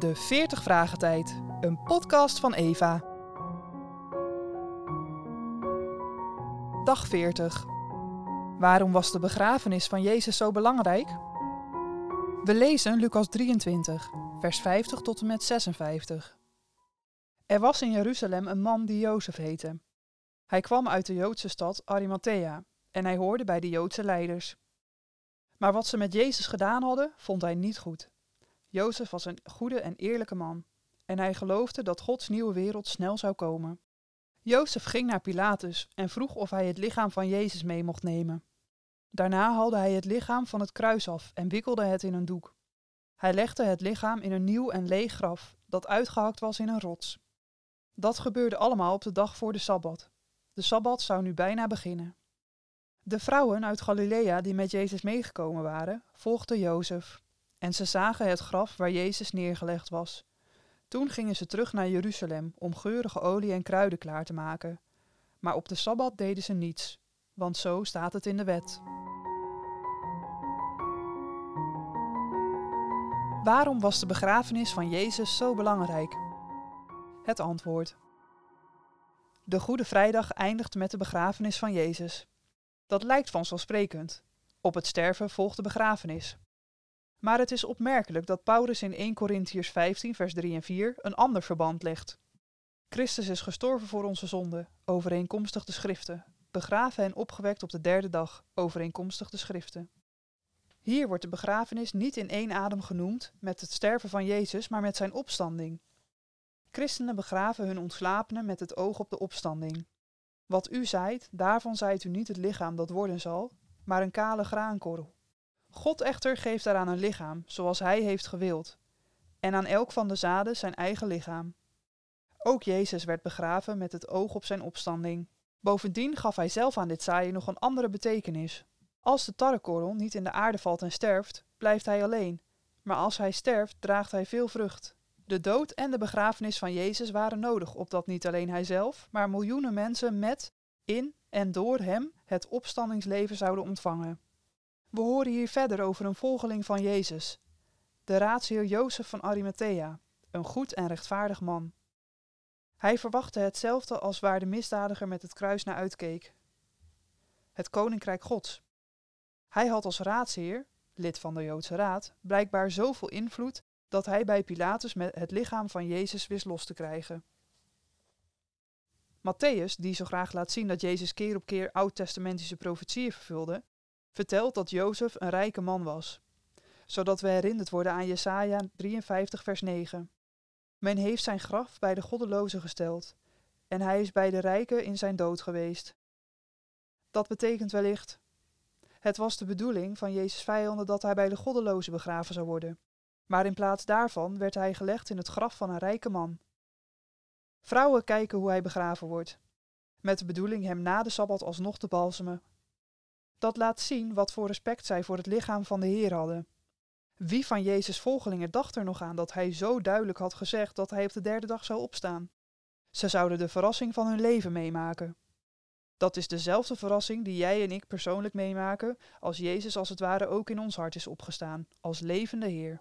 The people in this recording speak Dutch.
De 40 Vragen Tijd, een podcast van Eva. Dag 40. Waarom was de begrafenis van Jezus zo belangrijk? We lezen Lucas 23, vers 50 tot en met 56. Er was in Jeruzalem een man die Jozef heette. Hij kwam uit de Joodse stad Arimathea en hij hoorde bij de Joodse leiders. Maar wat ze met Jezus gedaan hadden, vond hij niet goed. Jozef was een goede en eerlijke man en hij geloofde dat Gods nieuwe wereld snel zou komen. Jozef ging naar Pilatus en vroeg of hij het lichaam van Jezus mee mocht nemen. Daarna haalde hij het lichaam van het kruis af en wikkelde het in een doek. Hij legde het lichaam in een nieuw en leeg graf dat uitgehakt was in een rots. Dat gebeurde allemaal op de dag voor de Sabbat. De Sabbat zou nu bijna beginnen. De vrouwen uit Galilea die met Jezus meegekomen waren, volgden Jozef. En ze zagen het graf waar Jezus neergelegd was. Toen gingen ze terug naar Jeruzalem om geurige olie en kruiden klaar te maken. Maar op de Sabbat deden ze niets, want zo staat het in de wet. Waarom was de begrafenis van Jezus zo belangrijk? Het antwoord. De Goede Vrijdag eindigt met de begrafenis van Jezus. Dat lijkt vanzelfsprekend. Op het sterven volgt de begrafenis. Maar het is opmerkelijk dat Paulus in 1 Corinthiërs 15, vers 3 en 4 een ander verband legt. Christus is gestorven voor onze zonden, overeenkomstig de schriften, begraven en opgewekt op de derde dag, overeenkomstig de schriften. Hier wordt de begrafenis niet in één adem genoemd met het sterven van Jezus, maar met zijn opstanding. Christenen begraven hun ontslapenen met het oog op de opstanding. Wat u zaait, daarvan zaait u niet het lichaam dat worden zal, maar een kale graankorrel. God echter geeft daaraan een lichaam, zoals hij heeft gewild, en aan elk van de zaden zijn eigen lichaam. Ook Jezus werd begraven met het oog op zijn opstanding. Bovendien gaf hij zelf aan dit zaaien nog een andere betekenis. Als de tarrekorrel niet in de aarde valt en sterft, blijft hij alleen, maar als hij sterft, draagt hij veel vrucht. De dood en de begrafenis van Jezus waren nodig, opdat niet alleen hij zelf, maar miljoenen mensen met, in en door hem het opstandingsleven zouden ontvangen. We horen hier verder over een volgeling van Jezus, de raadsheer Jozef van Arimathea, een goed en rechtvaardig man. Hij verwachtte hetzelfde als waar de misdadiger met het kruis naar uitkeek. Het koninkrijk Gods. Hij had als raadsheer, lid van de Joodse Raad, blijkbaar zoveel invloed dat hij bij Pilatus met het lichaam van Jezus wist los te krijgen. Matthäus, die zo graag laat zien dat Jezus keer op keer oud-testamentische profetieën vervulde, vertelt dat Jozef een rijke man was, zodat we herinnerd worden aan Jesaja 53 vers 9. Men heeft zijn graf bij de goddeloze gesteld, en hij is bij de rijken in zijn dood geweest. Dat betekent wellicht, het was de bedoeling van Jezus' vijanden dat hij bij de goddeloze begraven zou worden, maar in plaats daarvan werd hij gelegd in het graf van een rijke man. Vrouwen kijken hoe hij begraven wordt, met de bedoeling hem na de sabbat alsnog te balsemen. Dat laat zien wat voor respect zij voor het lichaam van de Heer hadden. Wie van Jezus' volgelingen dacht er nog aan dat hij zo duidelijk had gezegd dat hij op de derde dag zou opstaan? Ze zouden de verrassing van hun leven meemaken. Dat is dezelfde verrassing die jij en ik persoonlijk meemaken als Jezus als het ware ook in ons hart is opgestaan, als levende Heer.